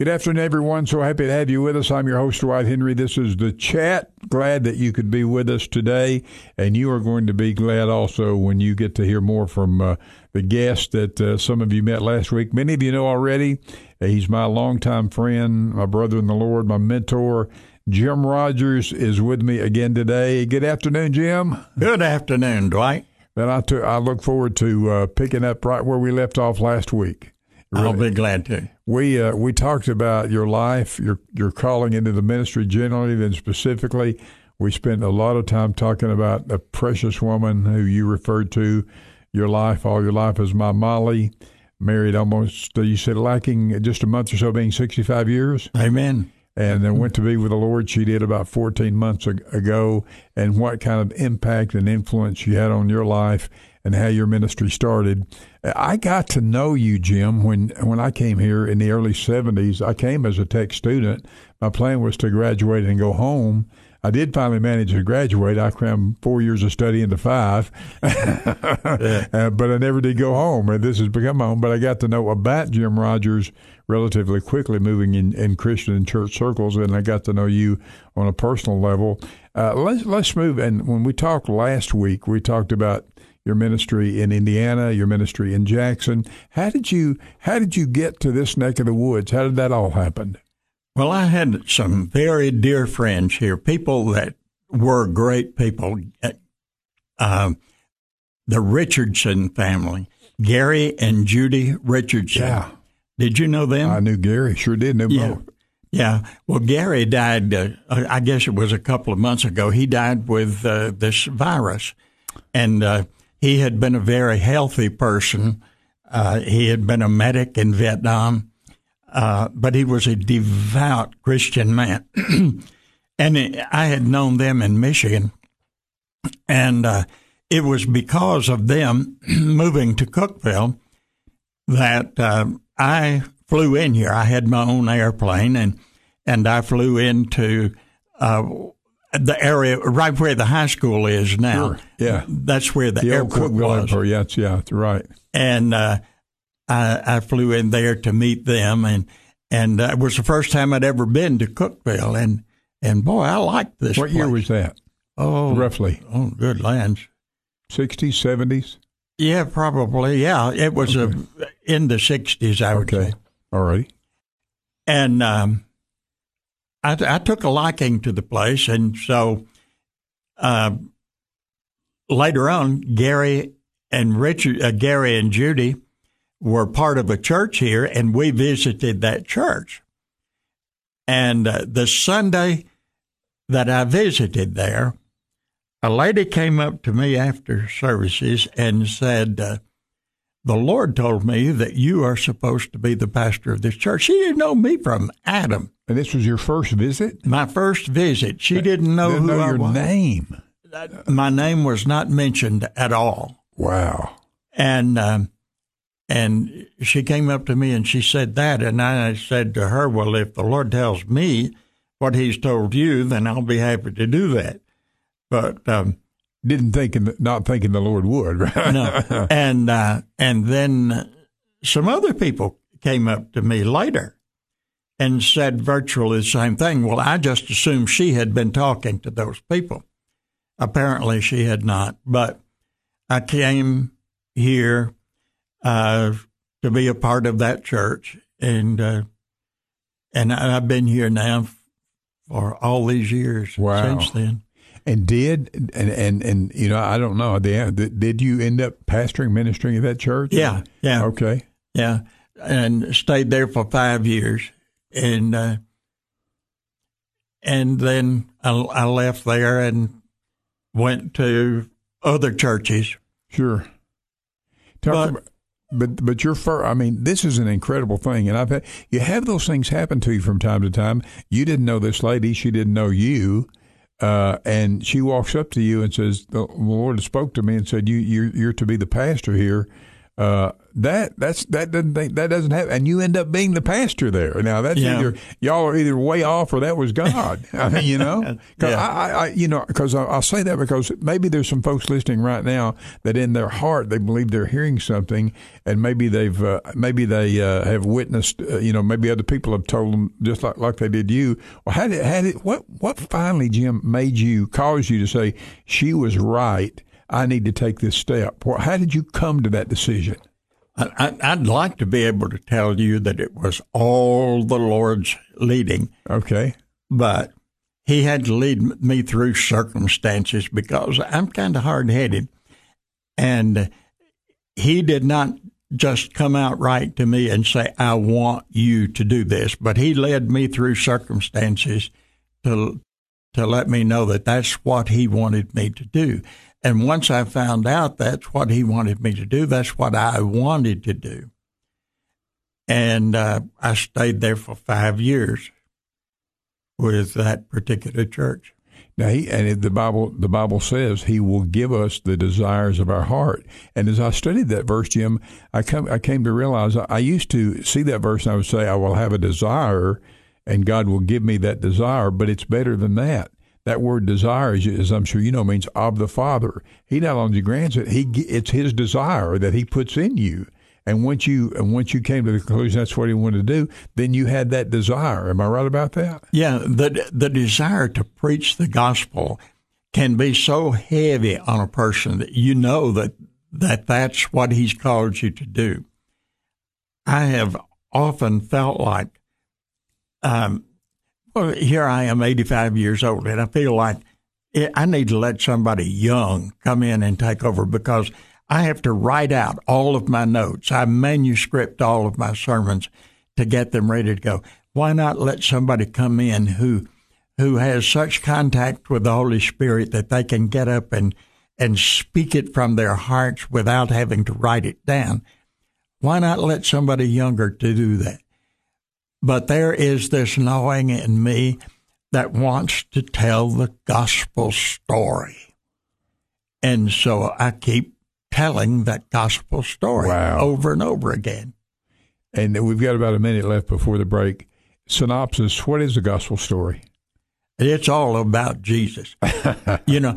Good afternoon, everyone. So happy to have you with us. I'm your host, Dwight Henry. This is the chat. Glad that you could be with us today. And you are going to be glad also when you get to hear more from uh, the guest that uh, some of you met last week. Many of you know already. He's my longtime friend, my brother in the Lord, my mentor. Jim Rogers is with me again today. Good afternoon, Jim. Good afternoon, Dwight. And I, t- I look forward to uh, picking up right where we left off last week. I'll be glad to. We uh, we talked about your life, your your calling into the ministry generally, then specifically, we spent a lot of time talking about the precious woman who you referred to your life all your life as my Molly, married almost you said lacking just a month or so, being sixty five years. Amen. And then went to be with the Lord. She did about fourteen months ago, and what kind of impact and influence she had on your life and how your ministry started. I got to know you, Jim, when when I came here in the early '70s. I came as a tech student. My plan was to graduate and go home. I did finally manage to graduate. I crammed four years of study into five, uh, but I never did go home. And this has become my home. But I got to know about Jim Rogers relatively quickly, moving in, in Christian and church circles, and I got to know you on a personal level. Uh, let's let's move. And when we talked last week, we talked about your ministry in Indiana, your ministry in Jackson. How did you how did you get to this neck of the woods? How did that all happen? Well, I had some very dear friends here, people that were great people. Uh, the Richardson family, Gary and Judy Richardson. Yeah. Did you know them? I knew Gary. Sure did. Knew yeah. both. Yeah. Well, Gary died, uh, I guess it was a couple of months ago. He died with uh, this virus. And uh, he had been a very healthy person. Uh, he had been a medic in Vietnam, uh, but he was a devout Christian man. and I had known them in Michigan. And uh, it was because of them moving to Cookeville that uh, I flew in here. I had my own airplane, and, and I flew into uh, the area right where the high school is now. Sure. Yeah, that's where the, the airport was. Airport. Yeah, yeah, that's right. And uh, I, I, flew in there to meet them, and and uh, it was the first time I'd ever been to Cookeville, and and boy, I liked this. What place. year was that? Oh, roughly. Oh, good lands. Sixties, seventies. Yeah, probably. Yeah, it was okay. a, in the sixties. I would okay. say. All right. And um, I, I took a liking to the place, and so uh, later on, Gary and Richard, uh, Gary and Judy were part of a church here, and we visited that church. And uh, the Sunday that I visited there, a lady came up to me after services and said, uh, the Lord told me that you are supposed to be the pastor of this church. She didn't know me from Adam. And this was your first visit? My first visit. She didn't know didn't who know I your was. name. My name was not mentioned at all. Wow. And um, and she came up to me and she said that, and I said to her, "Well, if the Lord tells me what He's told you, then I'll be happy to do that." But um, didn't think, not thinking the Lord would, right? no. And uh, and then some other people came up to me later and said virtually the same thing. Well, I just assumed she had been talking to those people. Apparently, she had not. But I came here uh, to be a part of that church, and uh, and I've been here now for all these years wow. since then. And did and and and you know I don't know did you end up pastoring ministering at that church? Yeah, yeah. Okay. Yeah, and stayed there for five years and uh, and then I, I, left there and went to other churches. Sure. Talk but, about, but but your first, I mean, this is an incredible thing, and I've had you have those things happen to you from time to time. You didn't know this lady; she didn't know you. Uh, and she walks up to you and says, "The Lord spoke to me and said you you're, you're to be the pastor here Uh, that that's that doesn't think, that doesn't happen, and you end up being the pastor there. Now that's Yeah. either y'all are either way off or that was God. I mean, you know, 'Cause Yeah. I, I, I, you know, because I'll say that because maybe there's some folks listening right now that in their heart they believe they're hearing something, and maybe they've uh, maybe they uh, have witnessed, uh, you know, maybe other people have told them just like like they did you. Well, how did how did what what finally, Jim, made you caused you to say she was right? I need to take this step. Well, how did you come to that decision? I, I'd like to be able to tell you that it was all the Lord's leading, Okay. but He had to lead me through circumstances because I'm kind of hard headed. And He did not just come out right to me and say, I want you to do this, but He led me through circumstances to, to let me know that that's what He wanted me to do. And once I found out that's what he wanted me to do, that's what I wanted to do. And uh, I stayed there for five years with that particular church. Now he and the Bible the Bible says he will give us the desires of our heart. And as I studied that verse, Jim, I come I came to realize I, I used to see that verse and I would say I will have a desire, and God will give me that desire. But it's better than that. That word desire, as I'm sure you know, means of the Father. He not only grants it, he it's His desire that He puts in you. And once you and once you came to the conclusion that's what He wanted to do, then you had that desire. Am I right about that? Yeah, the the desire to preach the gospel can be so heavy on a person that you know that that that's what he's called you to do. I have often felt like, um, well, here I am, 85 years old, and I feel like it, I need to let somebody young come in and take over because I have to write out all of my notes. I manuscript all of my sermons to get them ready to go. Why not let somebody come in who who has such contact with the Holy Spirit that they can get up and and speak it from their hearts without having to write it down? Why not let somebody younger to do that? But there is this knowing in me that wants to tell the gospel story. And so I keep telling that gospel story Wow. over and over again. And we've got about a minute left before the break. Synopsis What is the gospel story? It's all about Jesus. you know,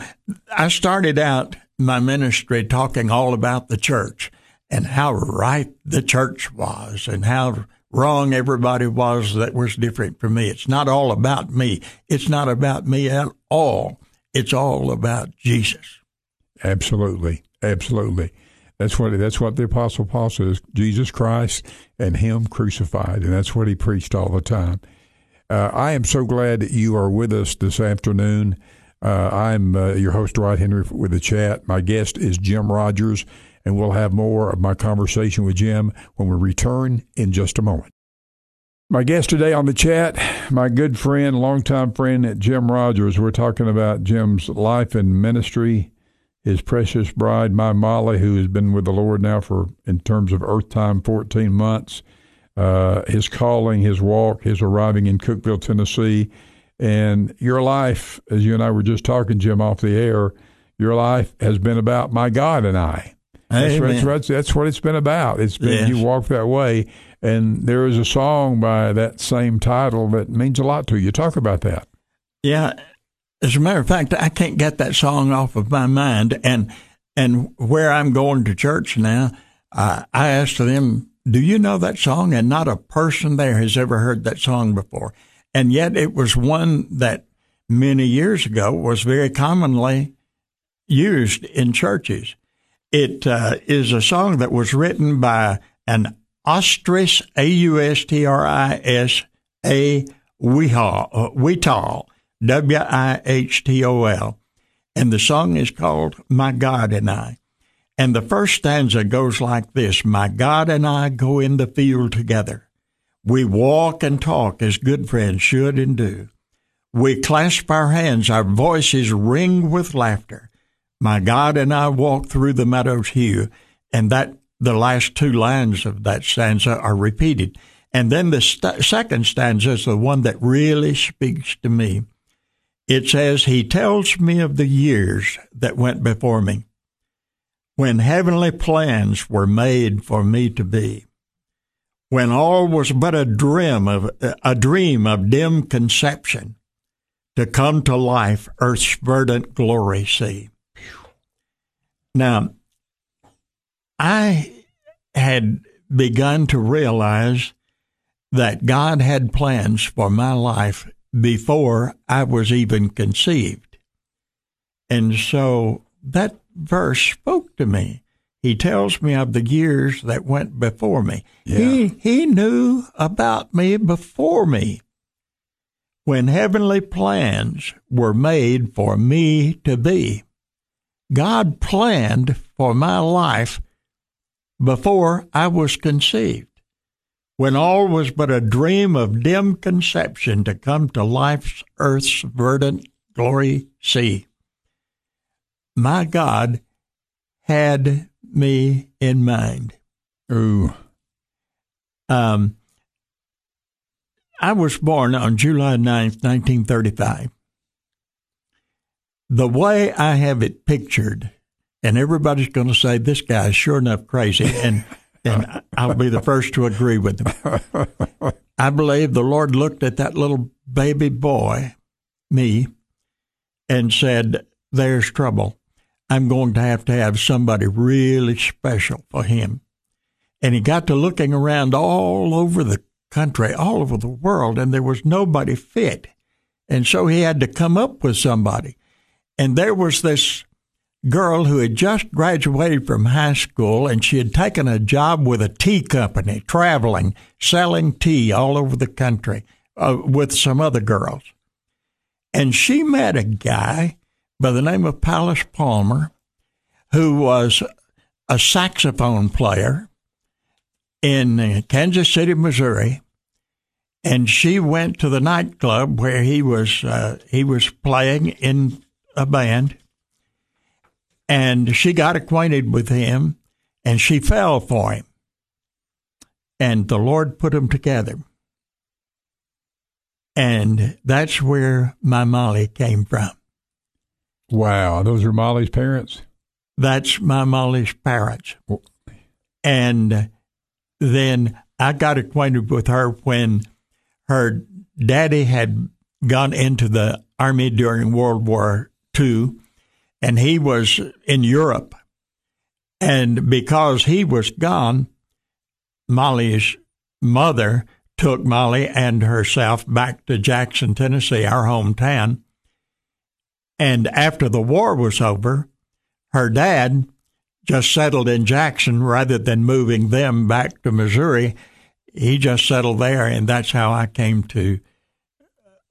I started out my ministry talking all about the church and how right the church was and how wrong everybody was that was different from me. It's not all about me. It's not about me at all. It's all about Jesus. Absolutely. Absolutely. That's what that's what the apostle Paul says, Jesus Christ and him crucified, and that's what he preached all the time. Uh, I am so glad that you are with us this afternoon. Uh, I'm uh, your host, Rod Henry, with the chat. My guest is Jim Rogers, and we'll have more of my conversation with Jim when we return in just a moment. My guest today on the chat, my good friend, longtime friend, Jim Rogers. We're talking about Jim's life and ministry, his precious bride, my Molly, who has been with the Lord now for, in terms of earth time, 14 months uh, his calling, his walk, his arriving in Cookeville, Tennessee, and your life, as you and I were just talking, Jim, off the air, your life has been about my God and I. That's, Amen. that's, that's what it's been about. It's been Yes. you walk that way, and there is a song by that same title that means a lot to you. Talk about that. Yeah. As a matter of fact, I can't get that song off of my mind. And and where I'm going to church now, I asked them, "Do you know that song?" And not a person there has ever heard that song before. And yet, it was one that many years ago was very commonly used in churches. It uh, is a song that was written by an Austris, A U S T R I S A Wihtol, uh, W I H T O L. And the song is called My God and I. And the first stanza goes like this My God and I go in the field together. We walk and talk as good friends should and do. We clasp our hands, our voices ring with laughter. My God and I walk through the meadows here, and that the last two lines of that stanza are repeated. And then the st- second stanza is the one that really speaks to me. It says, He tells me of the years that went before me when heavenly plans were made for me to be, when all was but a dream of a dream of dim conception, to come to life, earth's verdant glory see. Now, I had begun to realize that God had plans for my life before I was even conceived. And so that verse spoke to me. He tells me of the years that went before me. Yeah. He, he knew about me before me. When heavenly plans were made for me to be, God planned for my life before I was conceived when all was but a dream of dim conception to come to life's earth's verdant glory see. My God had me in mind. Ooh. Um, I was born on July 9th, 1935. The way I have it pictured, and everybody's going to say this guy is sure enough crazy, and and I'll be the first to agree with them. I believe the Lord looked at that little baby boy, me, and said, There's trouble. I'm going to have to have somebody really special for him. And he got to looking around all over the country, all over the world, and there was nobody fit. And so he had to come up with somebody. And there was this girl who had just graduated from high school and she had taken a job with a tea company, traveling, selling tea all over the country uh, with some other girls. And she met a guy by the name of Palace Palmer who was a saxophone player in Kansas City, Missouri. And she went to the nightclub where he was uh, he was playing in a band and she got acquainted with him and she fell for him. And the Lord put them together. And that's where my Molly came from. Wow. Those are Molly's parents? That's my Molly's parents. And then I got acquainted with her when her daddy had gone into the army during World War II and he was in Europe. And because he was gone, Molly's mother took Molly and herself back to Jackson, Tennessee, our hometown. And after the war was over, her dad just settled in Jackson rather than moving them back to Missouri. He just settled there, and that's how I came to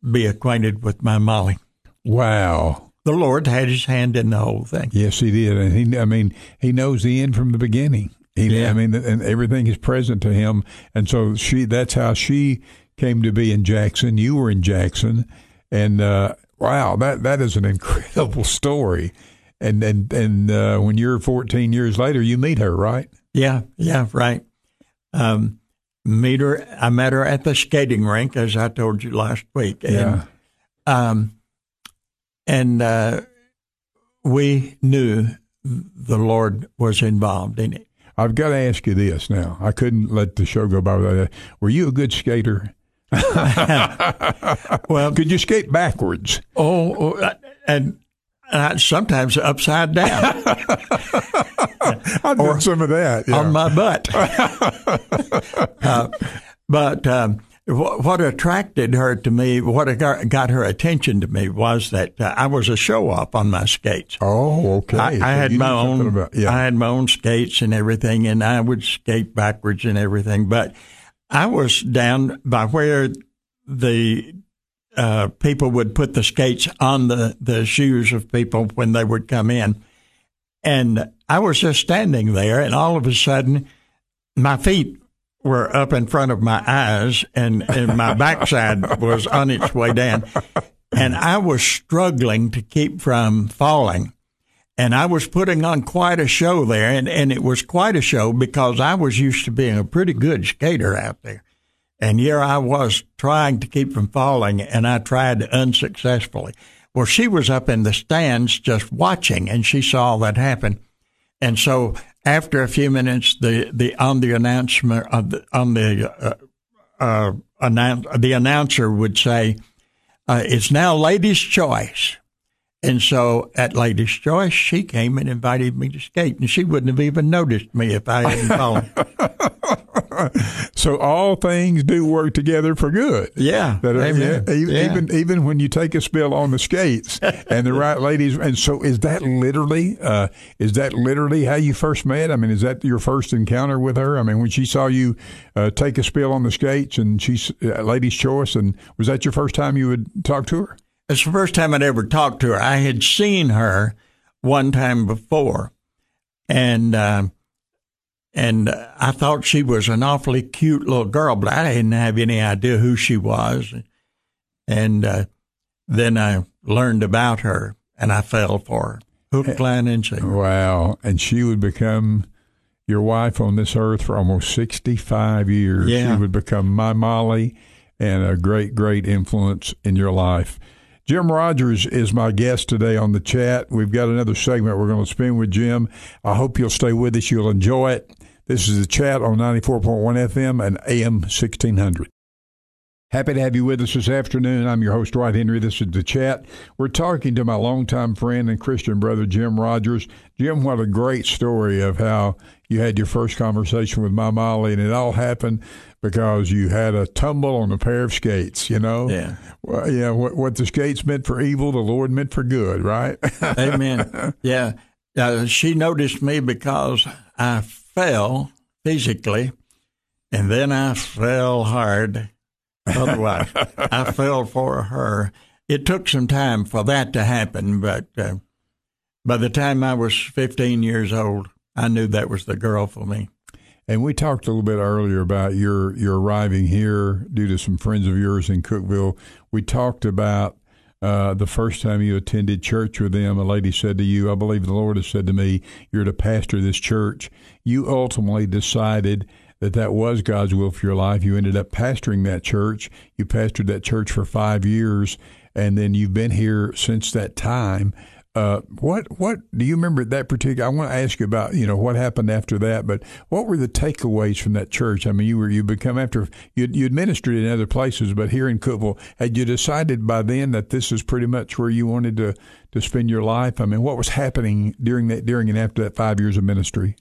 be acquainted with my Molly. Wow the Lord had His hand in the whole thing. Yes, He did, and He, I mean, He knows the end from the beginning. He, yeah. I mean, and everything is present to Him, and so she. That's how she came to be in Jackson. You were in Jackson, and uh, wow, that that is an incredible story. And and and uh, when you're 14 years later, you meet her, right? Yeah, yeah, right. Um, meet her. I met her at the skating rink, as I told you last week. And, yeah. Um, and uh, we knew the Lord was involved in it. I've got to ask you this now. I couldn't let the show go by without that. Were you a good skater? well, could you skate backwards? Oh, oh and uh, sometimes upside down. I did some of that yeah. on my butt. uh, but um, what attracted her to me, what got her attention to me was that uh, I was a show off on my skates. Oh, okay. I, I had my own. About, yeah. I had my own skates and everything, and I would skate backwards and everything. But I was down by where the uh, people would put the skates on the the shoes of people when they would come in, and I was just standing there, and all of a sudden, my feet were up in front of my eyes and, and my backside was on its way down. And I was struggling to keep from falling. And I was putting on quite a show there. And, and it was quite a show because I was used to being a pretty good skater out there. And here I was trying to keep from falling, and I tried unsuccessfully. Well, she was up in the stands just watching, and she saw that happen. and so after a few minutes, the, the on the announcement of the, on the uh, uh, announce, the announcer would say, uh, "It's now ladies' choice." And so at Ladies' Choice, she came and invited me to skate, and she wouldn't have even noticed me if I hadn't fallen. so all things do work together for good. Yeah, that Amen. Yeah, even, Yeah. even even when you take a spill on the skates and the right ladies. And so is that literally uh, is that literally how you first met? I mean, is that your first encounter with her? I mean, when she saw you uh, take a spill on the skates and she's uh, Ladies' Choice, and was that your first time you would talk to her? It's the first time I'd ever talked to her. I had seen her one time before, and uh, and I thought she was an awfully cute little girl, but I didn't have any idea who she was. And uh, then I learned about her, and I fell for her, hook, line, and sinker. Wow. And she would become your wife on this earth for almost 65 years. Yeah. She would become my Molly and a great, great influence in your life. Jim Rogers is my guest today on the chat. We've got another segment we're going to spend with Jim. I hope you'll stay with us. You'll enjoy it. This is the chat on 94.1 FM and AM 1600. Happy to have you with us this afternoon. I'm your host, Dwight Henry. This is the chat. We're talking to my longtime friend and Christian brother, Jim Rogers. Jim, what a great story of how you had your first conversation with my Molly, and it all happened because you had a tumble on a pair of skates, you know? Yeah. Well, yeah, what, what the skates meant for evil, the Lord meant for good, right? Amen. Yeah. Uh, she noticed me because I fell physically, and then I fell hard. Otherwise, I fell for her. It took some time for that to happen, but uh, by the time I was 15 years old, I knew that was the girl for me. And we talked a little bit earlier about your your arriving here due to some friends of yours in Cookeville. We talked about uh, the first time you attended church with them. A lady said to you, "I believe the Lord has said to me, you're to pastor this church." You ultimately decided that that was God's will for your life. You ended up pastoring that church. You pastored that church for five years, and then you've been here since that time. Uh, what what do you remember that particular? I want to ask you about you know what happened after that, but what were the takeaways from that church? I mean, you were you become after you you administered in other places, but here in Cookeville, had you decided by then that this is pretty much where you wanted to to spend your life? I mean, what was happening during that during and after that five years of ministry?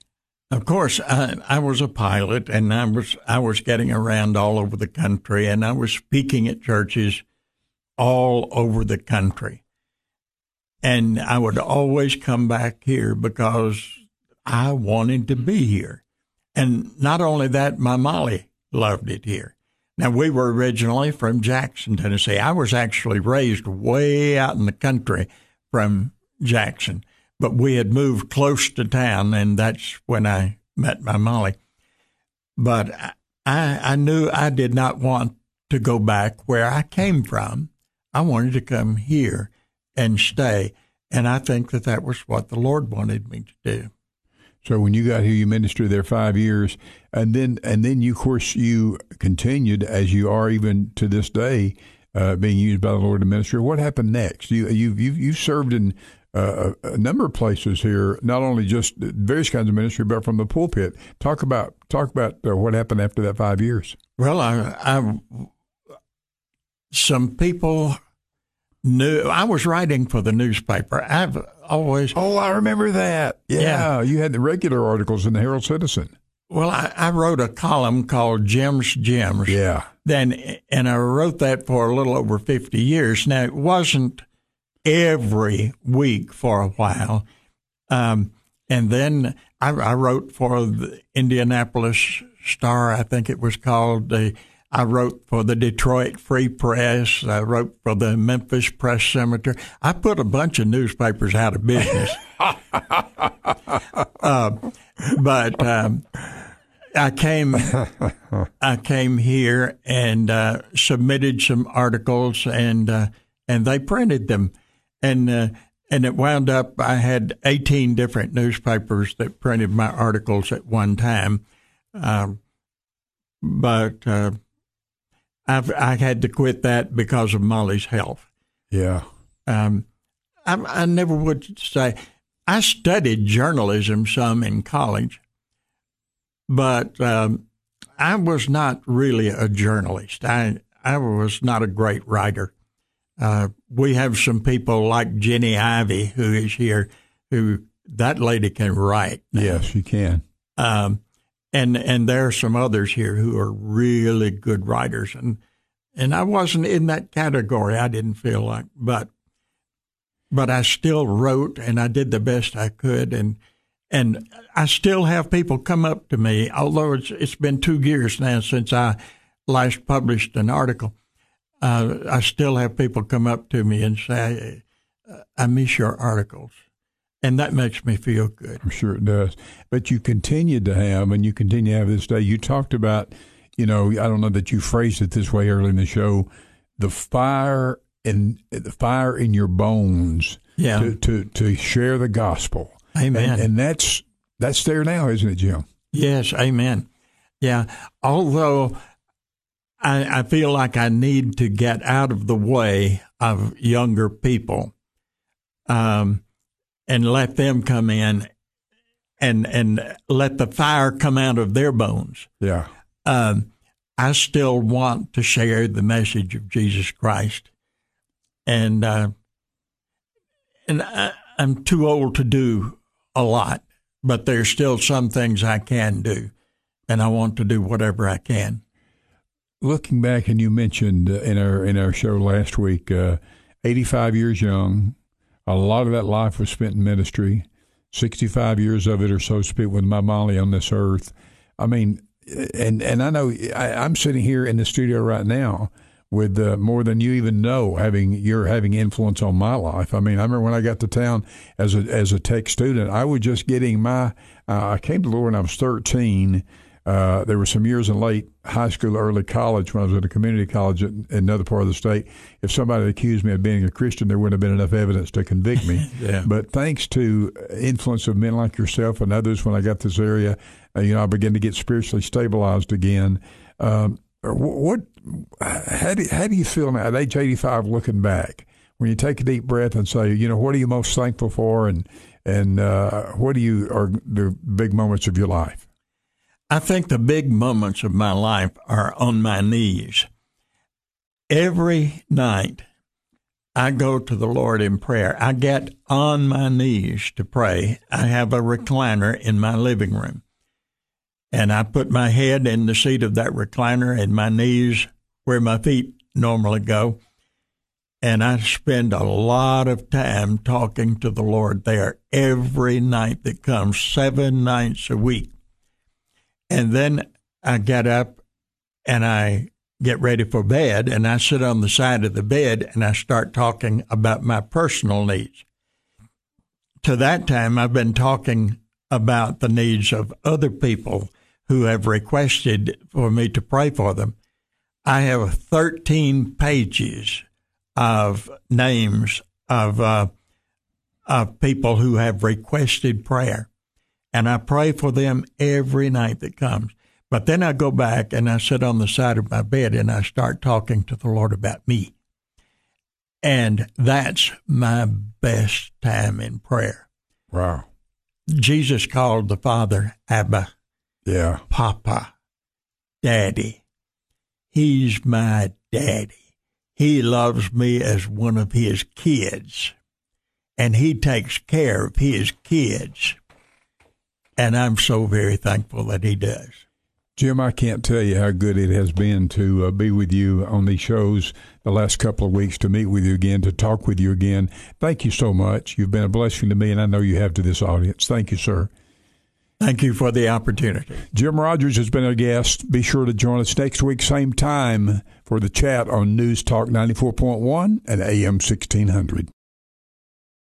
Of course, I, I was a pilot, and I was I was getting around all over the country, and I was speaking at churches all over the country. And I would always come back here because I wanted to be here. And not only that, my Molly loved it here. Now, we were originally from Jackson, Tennessee. I was actually raised way out in the country from Jackson, but we had moved close to town, and that's when I met my Molly. But I, I knew I did not want to go back where I came from. I wanted to come here and stay. And I think that that was what the Lord wanted me to do. So when you got here, you ministered there five years, and then and then you, of course, you continued as you are even to this day, uh, being used by the Lord in ministry. What happened next? You you you you served in uh, a, number of places here, not only just various kinds of ministry, but from the pulpit. Talk about talk about uh, what happened after that five years. Well, I, I some people knew I was writing for the newspaper. I've always Oh, I remember that. Yeah, Yeah. you had the regular articles in the Herald Citizen. well, I, I wrote a column called Jim's Gems. Yeah, Then, and I wrote that for a little over 50 years. Now, it wasn't every week for a while. Um, and then I, I wrote for the Indianapolis Star, I think it was called. The, I wrote for the Detroit Free Press. I wrote for the Memphis Press-Scimitar. I put a bunch of newspapers out of business. uh, but um, I came, I came here and uh, submitted some articles, and uh, and they printed them, and uh, and it wound up. I had eighteen different newspapers that printed my articles at one time, um, but uh, I've I had to quit that because of Molly's health. yeah. Um, I, I never would say I studied journalism some in college, but um, I was not really a journalist. I I was not a great writer. Uh, we have some people like Jenny Ivy, who is here, who that lady can write. Yes, she can. Um, and and there are some others here who are really good writers, and and I wasn't in that category. I didn't feel like, but but I still wrote, and I did the best I could, and and I still have people come up to me, although it's it's been two years now since I last published an article. Uh, I still have people come up to me and say, "I miss your articles." and that makes me feel good. I'm sure it does. But you continue to have, and you continue to have this day. You talked about, you know, I don't know that you phrased it this way early in the show, the fire and the fire in your bones yeah. to, to, to share the gospel. Amen. And, and that's that's there now, isn't it, Jim? Yes, amen. Yeah. Although I, I feel like I need to get out of the way of younger people. Um, and let them come in and and let the fire come out of their bones. Yeah. Um, I still want to share the message of Jesus Christ, and uh, and I, I'm too old to do a lot, but there's still some things I can do, and I want to do whatever I can. Looking back, and you mentioned in our in our show last week, uh, 85 years young, a lot of that life was spent in ministry. 65 years of it or so spent with my Molly on this earth. I mean, and and I know I, am sitting here in the studio right now with uh, more than you even know having you're having influence on my life. I mean, I remember when I got to town as a as a tech student, I was just getting my. Uh, I came to the Lord when I was 13 uh, there were some years in late high school, early college when I was at a community college in, in another part of the state. If somebody had accused me of being a Christian, there wouldn't have been enough evidence to convict me. yeah. But thanks to influence of men like yourself and others, when I got this area, uh, you know, I began to get spiritually stabilized again. Um, what? How do, how do you feel now at age 85 looking back? When you take a deep breath and say, you know, what are you most thankful for, and and uh, what do you are the big moments of your life? I think the big moments of my life are on my knees. Every night, I go to the Lord in prayer. I get on my knees to pray. I have a recliner in my living room. And I put my head in the seat of that recliner and my knees where my feet normally go. And I spend a lot of time talking to the Lord there every night that comes, seven nights a week. And then I get up and I get ready for bed and I sit on the side of the bed and I start talking about my personal needs. To that time, I've been talking about the needs of other people who have requested for me to pray for them. I have 13 pages of names of uh, of people who have requested prayer and I pray for them every night that comes. But then I go back and I sit on the side of my bed and I start talking to the Lord about me. And that's my best time in prayer. Wow. Jesus called the Father Abba. Yeah. Papa. Daddy. He's my daddy. He loves me as one of his kids. And he takes care of his kids. And I'm so very thankful that he does. Jim, I can't tell you how good it has been to uh, be with you on these shows the last couple of weeks, to meet with you again, to talk with you again. Thank you so much. You've been a blessing to me, and I know you have to this audience. Thank you, sir. Thank you for the opportunity. Jim Rogers has been a guest. Be sure to join us next week, same time, for the chat on News Talk 94.1 and AM 1600.